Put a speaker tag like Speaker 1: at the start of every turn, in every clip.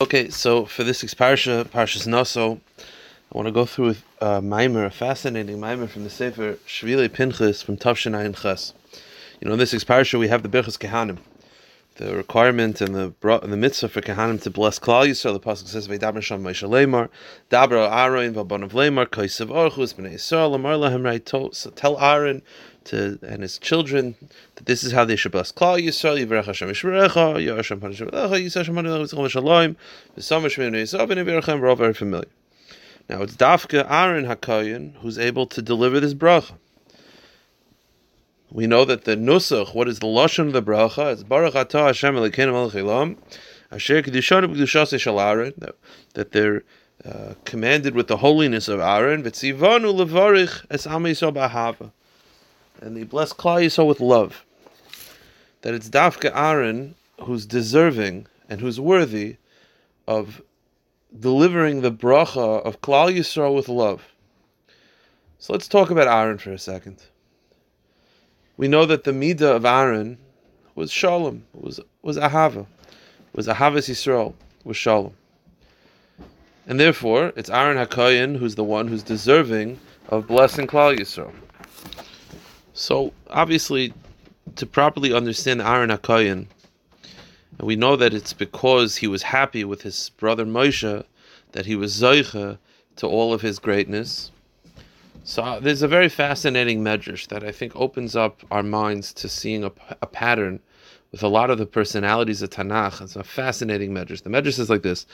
Speaker 1: Okay, so for this week's parsha, Parshas Naso, I want to go through a uh, mimer, a fascinating mimer from the Sefer Shvili Pinchas from Tavshin Ayin Ches. You know, in this week's parsha, we have the Birchas Kehanim, the requirement and the the mitzvah for Kehanim to bless Klal Yisrael. The pasuk says, "V'daber Sham Moshe Lemar, Dabra Aaron v'Banav Lemar, Kaisav Orchus Bnei Yisrael, Amar Lahem Right." So tell Aaron to and his children that this is how they should bless Klal Yisrael. Yivrech Hashem Yisrael Shalom, V'Sam Hashem and. We're all very familiar. Now it's Dafka Aaron Hakayin who's able to deliver this bracha. We know that the nusach, what is the lashon of the bracha? It's Baruch Atah Hashem Elokeinu Melech Elam, Asher Kedushanu B'Kedushas Shel Aaron, that they're uh, commanded with the holiness of Aaron. Levarich es Yisrael and they bless Klal Yisrael with love. That it's Dafka Aaron who's deserving and who's worthy of delivering the bracha of Klal Yisrael with love. So let's talk about Aaron for a second. We know that the midah of Aaron was shalom, was was ahava, was ahavas Yisrael, was shalom, and therefore it's Aaron Hakayin who's the one who's deserving of blessing Klal Yisrael. So obviously, to properly understand Aaron Akayan, we know that it's because he was happy with his brother Moshe that he was zoicha to all of his greatness. So uh, there's a very fascinating medrash that I think opens up our minds to seeing a, a pattern with a lot of the personalities of Tanakh. It's a fascinating medrash. The medrash is like this: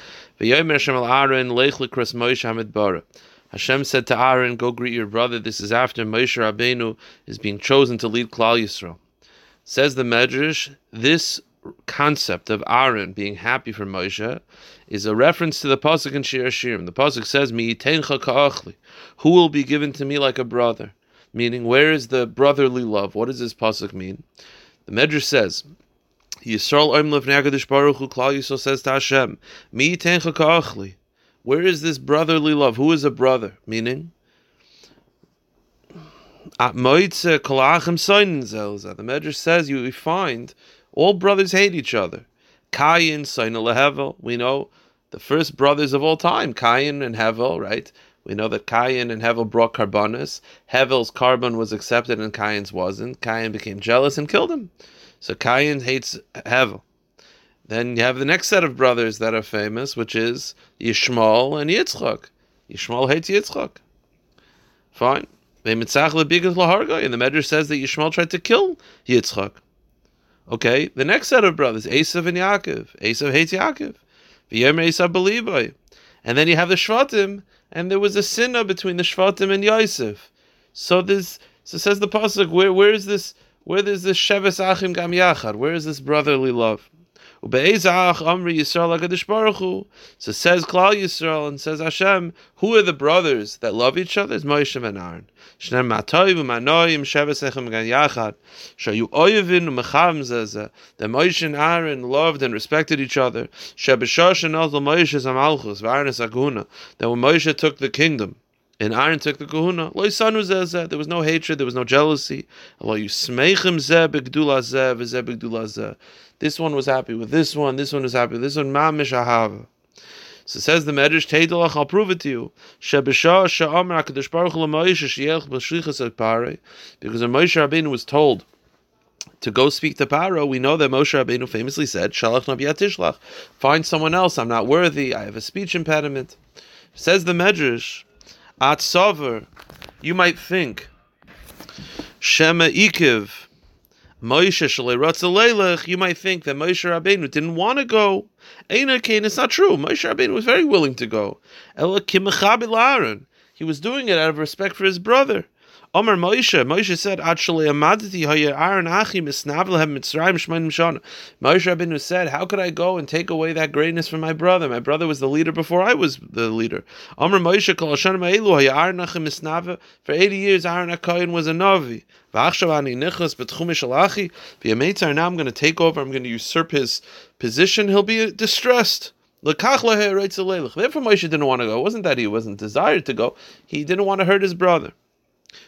Speaker 1: Hashem said to Aaron, "Go greet your brother." This is after Moshe Rabbeinu is being chosen to lead Klal Yisrael. Says the Medrash, this concept of Aaron being happy for Moshe is a reference to the pasuk in Shir Hashirim. The pasuk says, "Mi ka'achli," who will be given to me like a brother. Meaning, where is the brotherly love? What does this pasuk mean? The Medrash says, Yisrael Oim Levnei Baruch Hu Klal Yisrael says to Hashem, "Mi ka'achli." Where is this brotherly love? Who is a brother? Meaning, The Medrash says you find all brothers hate each other. Kayin, Soin Hevel. We know the first brothers of all time, Kayin and Hevel, right? We know that Kayin and Hevel brought karbanos. Hevel's korban was accepted and Kayin's wasn't. Kayin became jealous and killed him. So Kayin hates Hevel. Then you have the next set of brothers that are famous, which is Yishmael and Yitzchak. Yishmael hates Yitzchak. Fine. And the Medrash says that Yishmael tried to kill Yitzchak. Okay, the next set of brothers, Esav and Yaakov. Esav hates Yaakov. And then you have the Shvatim, and there was a sinna between the Shvatim and Yosef. So this, so says the pasuk, where where is this? Where is this Sheves Achim Gam Yachad? Where is this brotherly love? Amri Yisrael Baruch Hu. So says Klal Yisrael and says Hashem, who are the brothers that love each other? Is Moshe and Aaron. Shnem Matoy v'Manoyim Sheves Echem Gan Yachad. Shayu Oyevin u'Mechavim Zezeh. That Moshe and Aaron loved and respected each other. Shebeshosh and Ozel Moshe Zamalchus v'Aaron Aguna. That when Moshe took the kingdom. And Aaron took the kahuna. There was no hatred, there was no jealousy. This one was happy with this one, this one was happy with this one. Ahava. So says the Medrash, I'll prove it to you. Because when Moshe Rabbeinu was told to go speak to Paro, we know that Moshe Rabbeinu famously said, Shalach nabiyat tishlach. Find someone else, I'm not worthy, I have a speech impediment. Says the Medrash, at Sover, you might think, Shema Ikiv, Moshe Shalei you might think that Moshe Rabbeinu didn't want to go. Eina Kain, it's not true. Moshe Rabbeinu was very willing to go. Ela Aaron. He was doing it out of respect for his brother. Omer Moshe, Moshe said, Actually, Amadati Haya Aaron Achi Misnavlehem Mitzrayim Shmanim Shana. Moshe Rabbeinu said, How could I go and take away that greatness from my brother? My brother was the leader before I was the leader. Moshe Ma'elu Aaron Achi Misnave. For 80 years, Aaron Akayin was a Navi. Shalachi. V'yametzar, now I'm going to take over, I'm going to usurp his position. He'll be distressed. Therefore, Moshe didn't want to go. It wasn't that he wasn't desired to go. He didn't want to hurt his brother.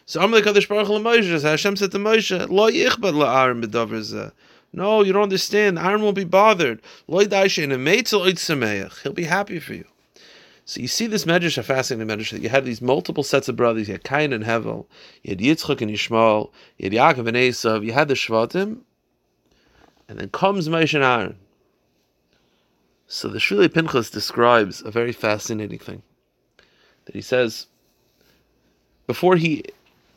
Speaker 1: So Amalek Kadosh Baruch Moshe, Hashem said to Moshe, Lo yichbad la'arim b'davar No, you don't understand. Aaron won't be bothered. He'll be happy for you. So you see this medrash, a fascinating medrash, that you had these multiple sets of brothers. You had Cain and Hevel, you had Yitzchak and Yishmael, you had Yaakov and Esav, you had the Shvatim, and then comes Moshe and Aaron. So the Shvili Pinchas describes a very fascinating thing. That he says, before he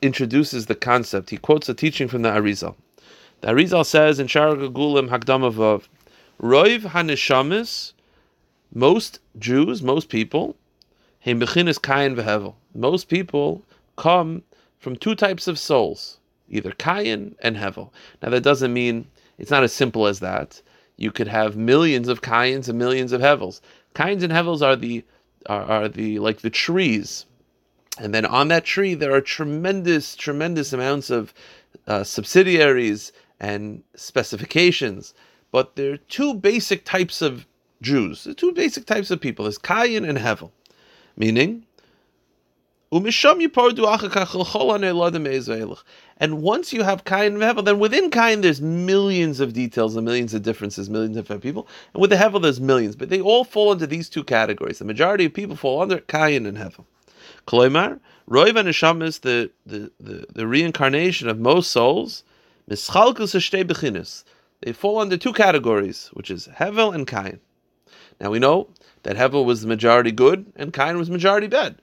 Speaker 1: introduces the concept, he quotes a teaching from the Arizal. The Arizal says in Shar Gagulim Hakdamavav, Roiv Hanishamis, most Jews, most people, Heimbechinis Kayin Vehevel. Most people come from two types of souls, either Kayin and Hevel. Now that doesn't mean it's not as simple as that. You could have millions of Kayins and millions of Hevels. Kayins and Hevels are the are, are the like the trees, and then on that tree there are tremendous, tremendous amounts of uh, subsidiaries and specifications. But there are two basic types of Jews. the two basic types of people. is Kayin and Hevel, meaning and once you have Kain and Hevel, then within Kain there's millions of details and millions of differences, millions of different people. And with the Hevel there's millions, but they all fall into these two categories. The majority of people fall under Kain and Hevel. Kloimar, Roiv Neshama is the, the, the, reincarnation of most souls. They fall under two categories, which is Hevel and Kain. Now we know that Hevel was the majority good and Kain was majority bad.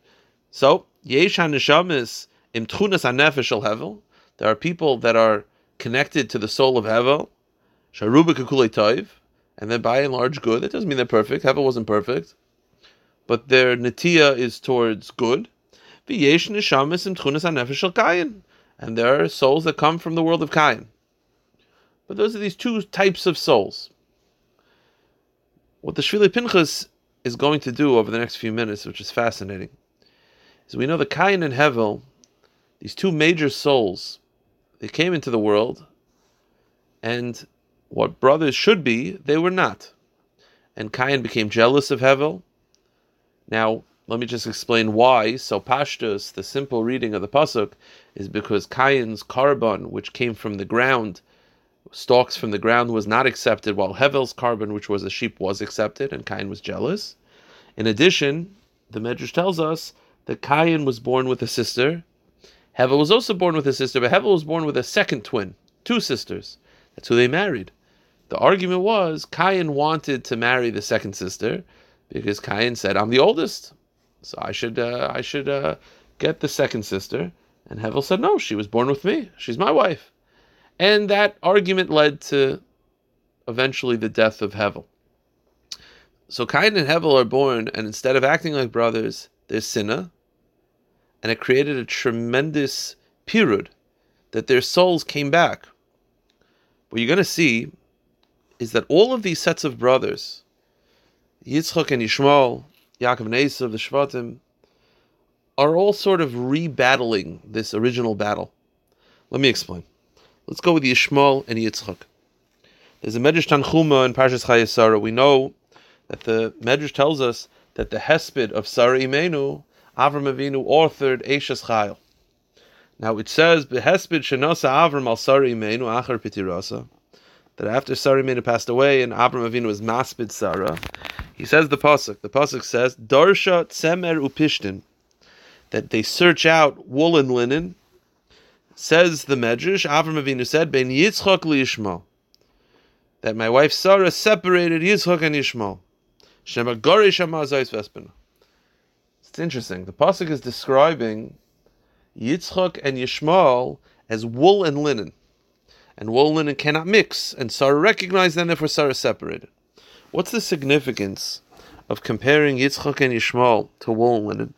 Speaker 1: So Yesh haneshamis im tchunas hanefesh Hevel. There are people that are connected to the soul of Hevel, sharuba kakulei toiv, and they're by and large good. That doesn't mean they're perfect. Hevel wasn't perfect, but their natiya is towards good. V'yesh neshamis im tchunas hanefesh kayin, and there are souls that come from the world of Kain. But those are these two types of souls. What the Shvili Pinchas is going to do over the next few minutes, which is fascinating, is we know the Cain and Hevel, these two major souls, they came into the world, and what brothers should be, they were not. And Cain became jealous of Hevel. Now, let me just explain why. So Pashtus, the simple reading of the pasuk, is because Cain's korban, which came from the ground, stalks from the ground, was not accepted, while Hevel's korban, which was a sheep, was accepted, and Cain was jealous. In addition, the Medrash tells us that Cain was born with a sister. Hevel was also born with a sister, but Hevel was born with a second twin, two sisters. That's who they married. The argument was Cain wanted to marry the second sister because Cain said, "I'm the oldest, so I should uh, I should uh, get the second sister." And Hevel said, "No, she was born with me. She's my wife." And that argument led to eventually the death of Hevel. So Cain and Hevel are born, and instead of acting like brothers, they're sinner, and it created a tremendous pirud that their souls came back. What you're going to see is that all of these sets of brothers, Yitzchak and Yishmael, Yaakov and Esav, the Shvatim, are all sort of rebattling this original battle. Let me explain. Let's go with Yishmael and Yitzchak. There's a Medrash Tanchuma in Parshas Chayesara. We know that the Medrash tells us that the hesped of Sarah Imenu Avram Avinu authored Eishes Chayil. Now it says, "Behesped shenasa Avram al Sari Imenu achar pitirasa." That after Sarah Imenu passed away and Avram Avinu was maspid Sarah, he says the pasuk. The pasuk says, "Darsha tzemer upishtin," that they search out wool and linen. Says the Medrash, Avram Avinu said, "Ben Yitzchak liyishmael," that my wife Sarah separated Yitzchak and amazayis. It's interesting. The pasuk is describing Yitzchak and Yishmael as wool and linen, and wool and linen cannot mix. And Sarah recognized them, therefore Sarah separated. What's the significance of comparing Yitzchak and Yishmael to wool and linen?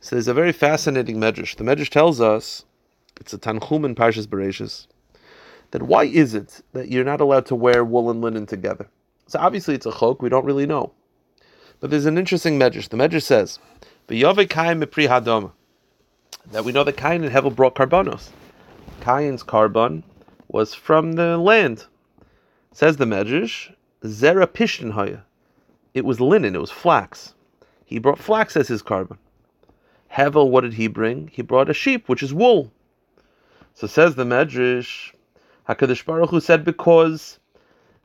Speaker 1: So there's a very fascinating medrash. The medrash tells us it's a Tanchum in Parshas Bereshis that why is it that you're not allowed to wear wool and linen together? So obviously it's a chok. We don't really know. But there's an interesting medrash. The medrash says that we know that Cain and Hevel brought karbanos. Cain's korban was from the land. Says the Medrash, Zera Pishtin It was linen, it was flax. He brought flax as his korban. Hevel, what did he bring? He brought a sheep, which is wool. So says the Medrash, HaKadosh Baruch Hu said, because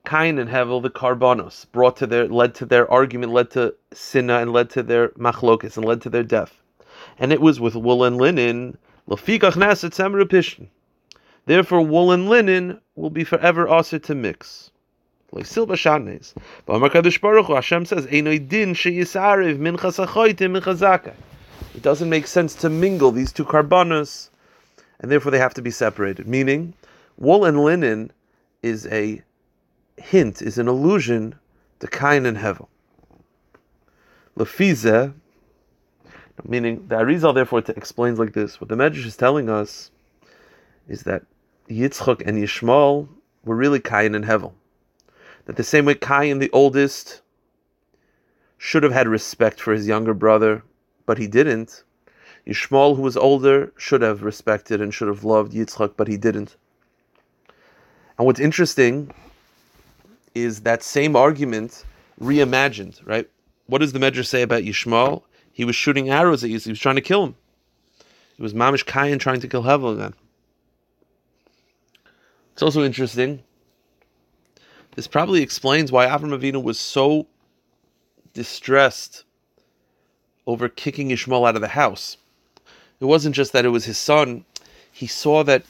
Speaker 1: Cain and Hevel the karbanos brought to their led to their argument, led to sinna, and led to their machlokas, and led to their death. And it was with wool and linen. Therefore, wool and linen will be forever also to mix. Like silba shanes. But Amar Kadosh Baruch Hu, Hashem says, "Einoi din minchas achoytim minchazaka." It doesn't make sense to mingle these two karbanos, and therefore they have to be separated. Meaning, wool and linen is a hint, is an allusion to Kain and Hevel. Lefize, meaning the Arizal therefore explains like this. What the Medrash is telling us is that Yitzchak and Yishmael were really Kain and Hevel. That the same way Cain, the oldest, should have had respect for his younger brother, but he didn't. Yishmael, who was older, should have respected and should have loved Yitzchak, but he didn't. And what's interesting is that same argument reimagined, right? What does the Medrash say about Yishmael? He was shooting arrows at Yisrael. He was trying to kill him. It was Mamish Kayan trying to kill Hevel again. It's also interesting. This probably explains why Avram Avinu was so distressed over kicking Ishmael out of the house. It wasn't just that it was his son. He saw that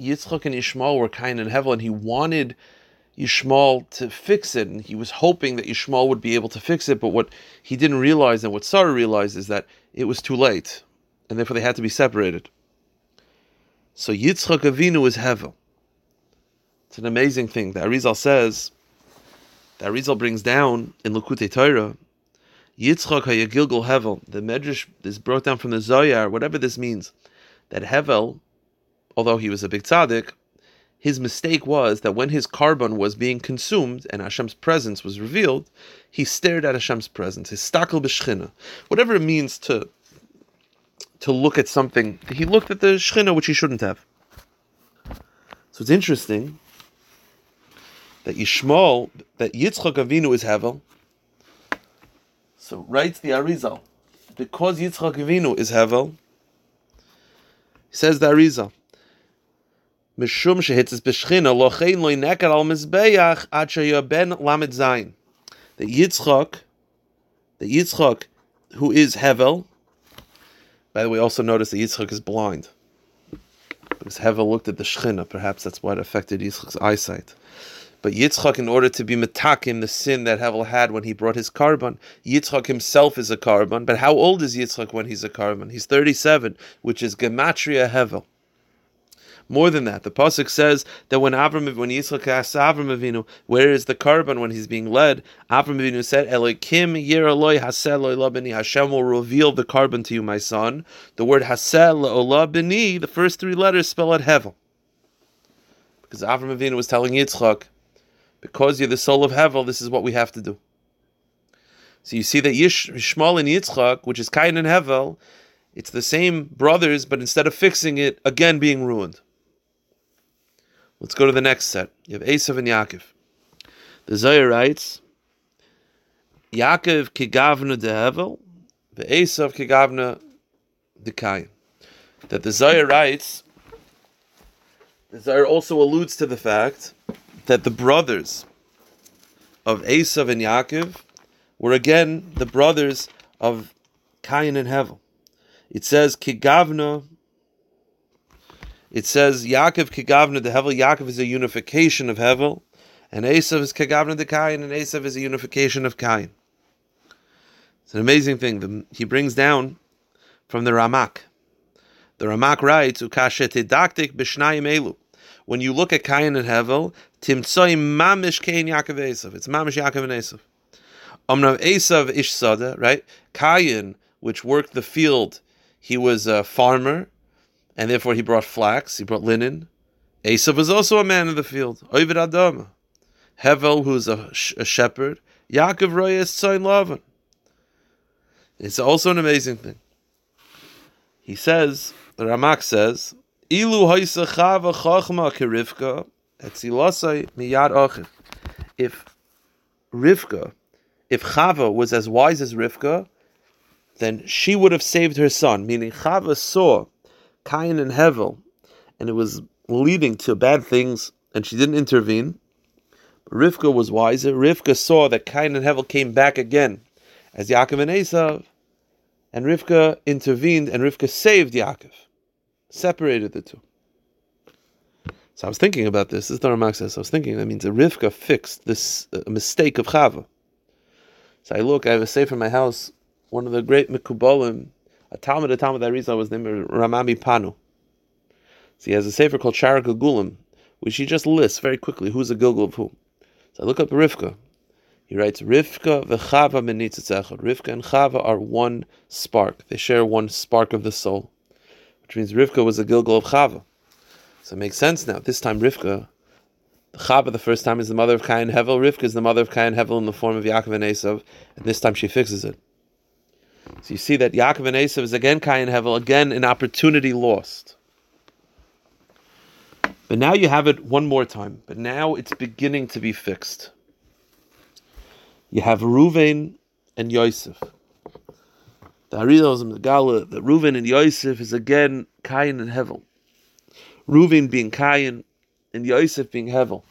Speaker 1: Yitzchak and Ishmael were Kain and Hevel, and he wanted Yishmael to fix it, and he was hoping that Yishmael would be able to fix it. But what he didn't realize, and what Sarah realized, is that it was too late, and therefore they had to be separated. So Yitzchak Avinu is Hevel. It's an amazing thing. The Arizal says, the Arizal brings down in Likutei Torah, Yitzchak Hayagilgal Hevel. The Medrash is brought down from the Zohar, whatever this means, that Hevel, although he was a big tzaddik, his mistake was that when his korban was being consumed and Hashem's presence was revealed, he stared at Hashem's presence, his stakel b'shchina, whatever it means to to look at something. He looked at the shchina which he shouldn't have. So it's interesting that Yishmael, that Yitzchak Avinu is Hevel. So writes the Arizal, because Yitzchak Avinu is Hevel, says the Arizal, Mishum shehitzes b'shchina lochein loy nekar al mizbeach ad ben lamed zayin. The Yitzchak, the Yitzchak, who is Hevel. By the way, also notice that Yitzchak is blind because Hevel looked at the Shechina. Perhaps that's what affected Yitzchak's eyesight. But Yitzchak, in order to be metakim the sin that Hevel had when he brought his korban, Yitzchak himself is a korban. But how old is Yitzchak when he's a korban? He's 37, which is Gematria Hevel. More than that, the pasuk says that when Avram, when Yitzchak asked Avram Avinu, "Where is the korban when he's being led?" Avram Avinu said, "Elokim yiraloi hasel labini." Hashem will reveal the korban to you, my son. The word hasel olabini, the first three letters spell out hevel, because Avram Avinu was telling Yitzchak, "Because you're the soul of hevel, this is what we have to do." So you see that Yish, Yishmael and Yitzchak, which is Kain and Hevel, it's the same brothers, but instead of fixing it, again being ruined. Let's go to the next set. You have Esav and Yaakov. The Zohar writes, Yaakov kigavna de Hevel, the Esav kigavna de Kain. That the Zohar writes, the Zohar also alludes to the fact that the brothers of Esav and Yaakov were again the brothers of Kain and Hevel. It says kigavna it says Yaakov Kigavna the Hevel. Yaakov is a unification of Hevel, and Esav is Kigavna the Kain, and Esav is a unification of Kain. It's an amazing thing. The, he brings down from the Ramak. The Ramak writes, "Ukashetidaktik b'shnayim elu." When you look at Kain and Hevel, timtzoi mamish Kain Yaakov Esav. It's mamish Yaakov and Esav. Amnav Esav ish sada, right? Kain, which worked the field, he was a farmer and therefore he brought flax, he brought linen. Esav was also a man of the field. Ovid Adam. Hevel, who's a, a shepherd. Yaakov Royes Tzayin Lavan. It's also an amazing thing. He says, the Ramak says, Ilu chachma kerivka etzilasai miyad. If Rivka, if Chava was as wise as Rivka, then she would have saved her son. Meaning Chava saw Cain and Hevel, and it was leading to bad things, and she didn't intervene. But Rivka was wiser. Rivka saw that Cain and Hevel came back again as Yaakov and Esav, and Rivka intervened and Rivka saved Yaakov, separated the two. So I was thinking about this. This is the Ramak says. I was thinking that means that Rivka fixed this uh, mistake of Chava. So I look. I have a safe in my house. One of the great Mikubalim, a Talmud, a Talmud that I was named Rama MiPano. So he has a sefer called Shara Gugulim, which he just lists very quickly who's a Gilgul of who. So I look up Rivka. He writes, Rivka v'chava menitzatzecha. Rivka and Chava are one spark. They share one spark of the soul, which means Rivka was a Gilgul of Chava. So it makes sense now. This time Rivka, Chava the first time is the mother of Cain and Hevel. Rivka is the mother of Cain Hevel in the form of Yaakov and Esav, and this time she fixes it. So you see that Yaakov and Esav is again Cain Hevel, again an opportunity lost. But now you have it one more time. But now it's beginning to be fixed. You have Ruvain and Yosef. The Arizal the Gala that Ruvain and Yosef is again Cain and Hevel. Ruvain being Cain and Yosef being Hevel.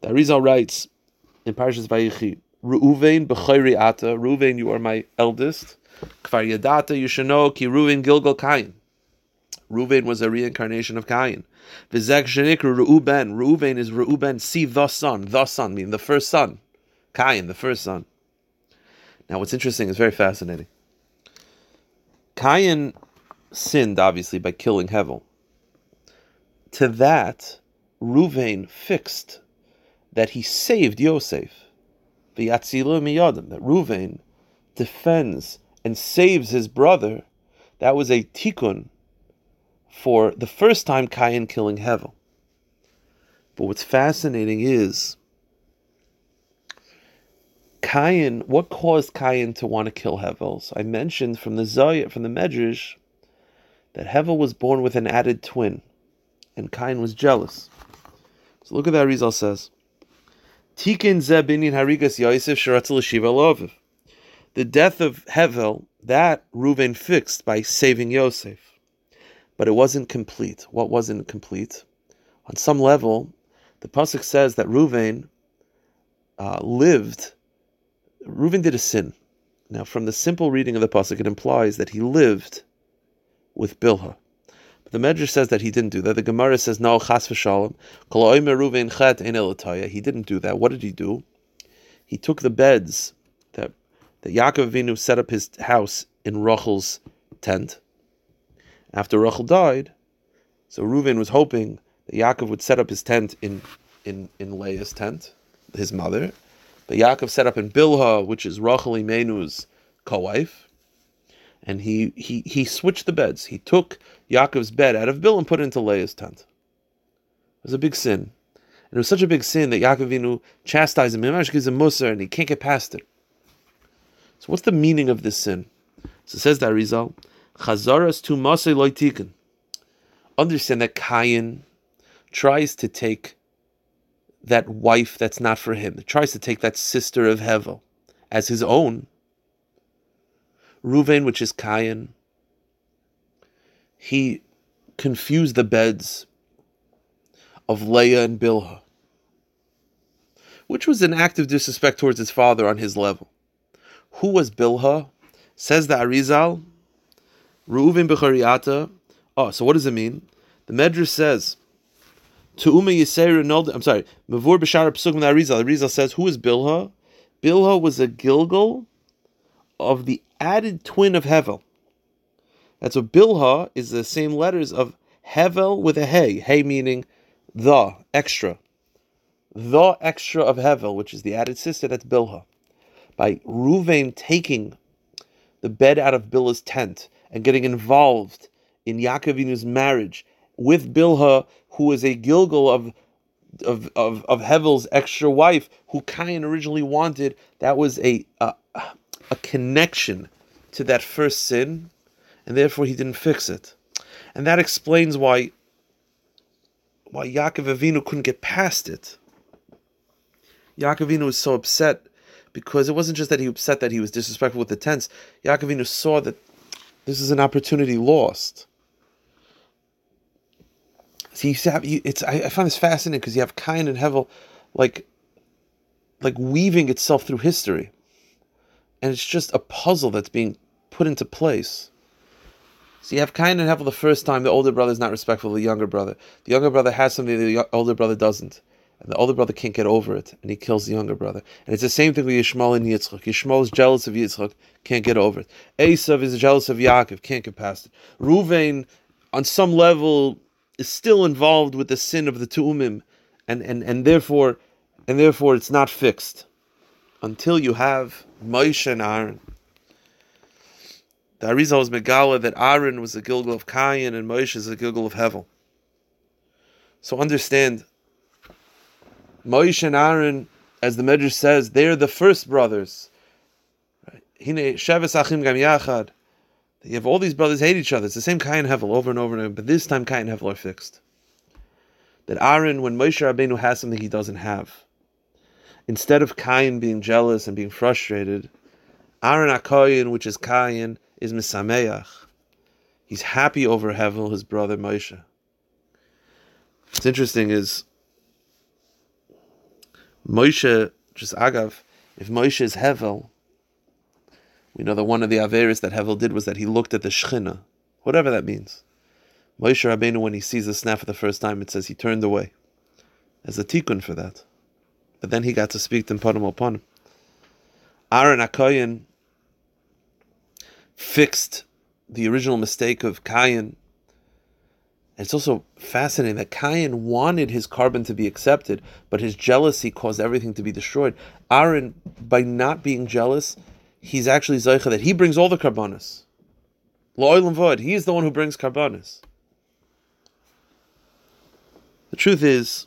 Speaker 1: The Arizal writes in Parshas Vayichi, Ruvain b'chayri ata, Ruvain, you are my eldest. Kvar yadata, you should know, ki Ruvain Gilgul Cain. Ruvain was a reincarnation of Cain. Vizek shenikru Reuben. Reuben is Reuben, see the son. The son, meaning the first son. Cain, the first son. Now, what's interesting is very fascinating. Cain sinned, obviously, by killing Hevel. To that, Ruvain fixed that he saved Yosef. The Yatzilo miyadim, that Ruvain defends and saves his brother. That was a tikkun for the first time Cain killing Hevel. But what's fascinating is Cain, what caused Cain to want to kill Hevel? So I mentioned from the Zayat, from the Medrash, that Hevel was born with an added twin, and Cain was jealous. So look at that Rizal says. Tikin zebinin harigas Yosef sharatzel loviv. The death of Hevel, that Reuven fixed by saving Yosef but it wasn't complete. What wasn't complete? On some level, the pasuk says that Reuven uh, lived. Reuven did a sin. Now, from the simple reading of the pasuk, it implies that he lived with Bilhah. But the Medrash says that he didn't do that. The Gemara says no, chas v'shalom. Reuven chet ein He didn't do that. What did he do? He took the beds that that Yaakov Avinu set up his house in Rachel's tent after Rachel died, so Reuven was hoping that Yaakov would set up his tent in, in, in Leah's tent, his mother. But Yaakov set up in Bilha, which is Rachel Imenu's co-wife, and he, he, he switched the beds. He took Yaakov's bed out of Bill and put it into Leah's tent. It was a big sin. And it was such a big sin that Yaakov Inu chastised him. He gives him musar and he can't get past it. So what's the meaning of this sin? So it says that Rizal, Chazaras to Masay Loitikin. Understand that Cain tries to take that wife that's not for him, tries to take that sister of Hevel as his own. Ruvain, which is Cain, he confused the beds of Leah and Bilhah, which was an act of disrespect towards his father on his level. Who was Bilhah? Says the Arizal, Reuven b'chariata. Oh, so what does it mean? The Medrash says, to Uma Yisera Nolda, I'm sorry, Mavur B'shar Psuk the Arizal. Arizal says, who is Bilha? Bilha was a Gilgul of the added twin of Hevel. That's what Bilha is the same letters of Hevel with a Hey. Hey meaning the, extra. The extra of Hevel, which is the added sister, that's Bilha. By Ruvain taking the bed out of Bilha's tent and getting involved in Yaakovinu's marriage with Bilha, who is a Gilgul of of, of, of Hevel's extra wife, who Cain originally wanted, that was a, a, a connection to that first sin, and therefore he didn't fix it. And that explains why why Yaakov Avinu couldn't get past it. Yaakov Avinu was so upset because it wasn't just that he was upset that he was disrespectful with the tents. Yaakov Avinu saw that this is an opportunity lost. See, you have, it's I, I find this fascinating because you have Cain and Hevel, like like weaving itself through history. And it's just a puzzle that's being put into place. So you have Cain and Hevel the first time the older brother is not respectful of the younger brother. The younger brother has something the older brother doesn't. And the older brother can't get over it, and he kills the younger brother. And it's the same thing with Yishmael and Yitzchak. Yishmael is jealous of Yitzchak, can't get over it. Esav is jealous of Yaakov, can't get past it. Ruvain, on some level, is still involved with the sin of the Tu'umim, and, and, and therefore and therefore it's not fixed until you have Moshe and Aaron. The Arizal was Megala that Aaron was the Gilgul of Cain and Moshe is the Gilgul of Hevel. So understand, Moshe and Aaron, as the Medrash says, they're the first brothers. You have all these brothers hate each other. It's the same and Hevel over and over and over, but this time and Hevel are fixed. That Aaron, when Moshe Rabbeinu has something he doesn't have, instead of Cain being jealous and being frustrated, Aaron Akoyin, which is Cain, is Misameach. He's happy over Hevel, his brother Moshe. What's interesting is Moshe, just Agav, if Moshe is Hevel, we know that one of the Averis that Hevel did was that he looked at the Shechina, whatever that means. Moshe Rabbeinu, when he sees the snap for the first time, it says he turned away. As a tikkun for that. But then he got to speak to Panim upon him. Aaron Akoyan fixed the original mistake of Cain. It's also fascinating that Cain wanted his korban to be accepted, but his jealousy caused everything to be destroyed. Aaron, by not being jealous, he's actually Zaycha that he brings all the korbanos. Lo'oil and Vod, he is the one who brings korbanos. The truth is,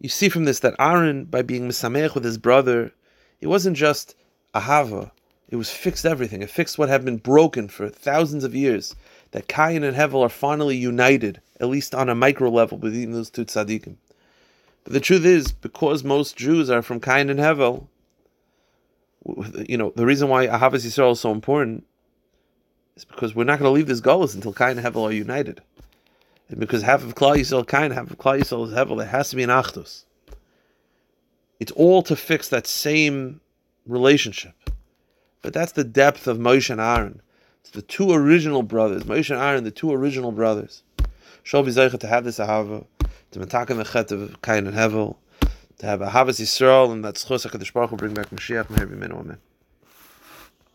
Speaker 1: you see from this that Aaron, by being misamech with his brother, it wasn't just ahava; it was fixed everything. It fixed what had been broken for thousands of years. That Cain and Hevel are finally united, at least on a micro level, between those two tzaddikim. But the truth is, because most Jews are from Cain and Hevel, you know, the reason why Ahavas Yisrael is so important is because we're not going to leave this Golas until Cain and Hevel are united. And because half of Klal Yisrael Kain, half of Klal Yisrael is Hevel, there has to be an Achdus. It's all to fix that same relationship. But that's the depth of Moshe and Aaron. It's the two original brothers, Moshe and Aaron, the two original brothers. Shall be to have this Ahava, to the chet of Kain and Hevel, to have Ahavas Yisrael, and that's Chos HaKadosh Baruch Hu bring back Mashiach, Meher B'menu, Amen.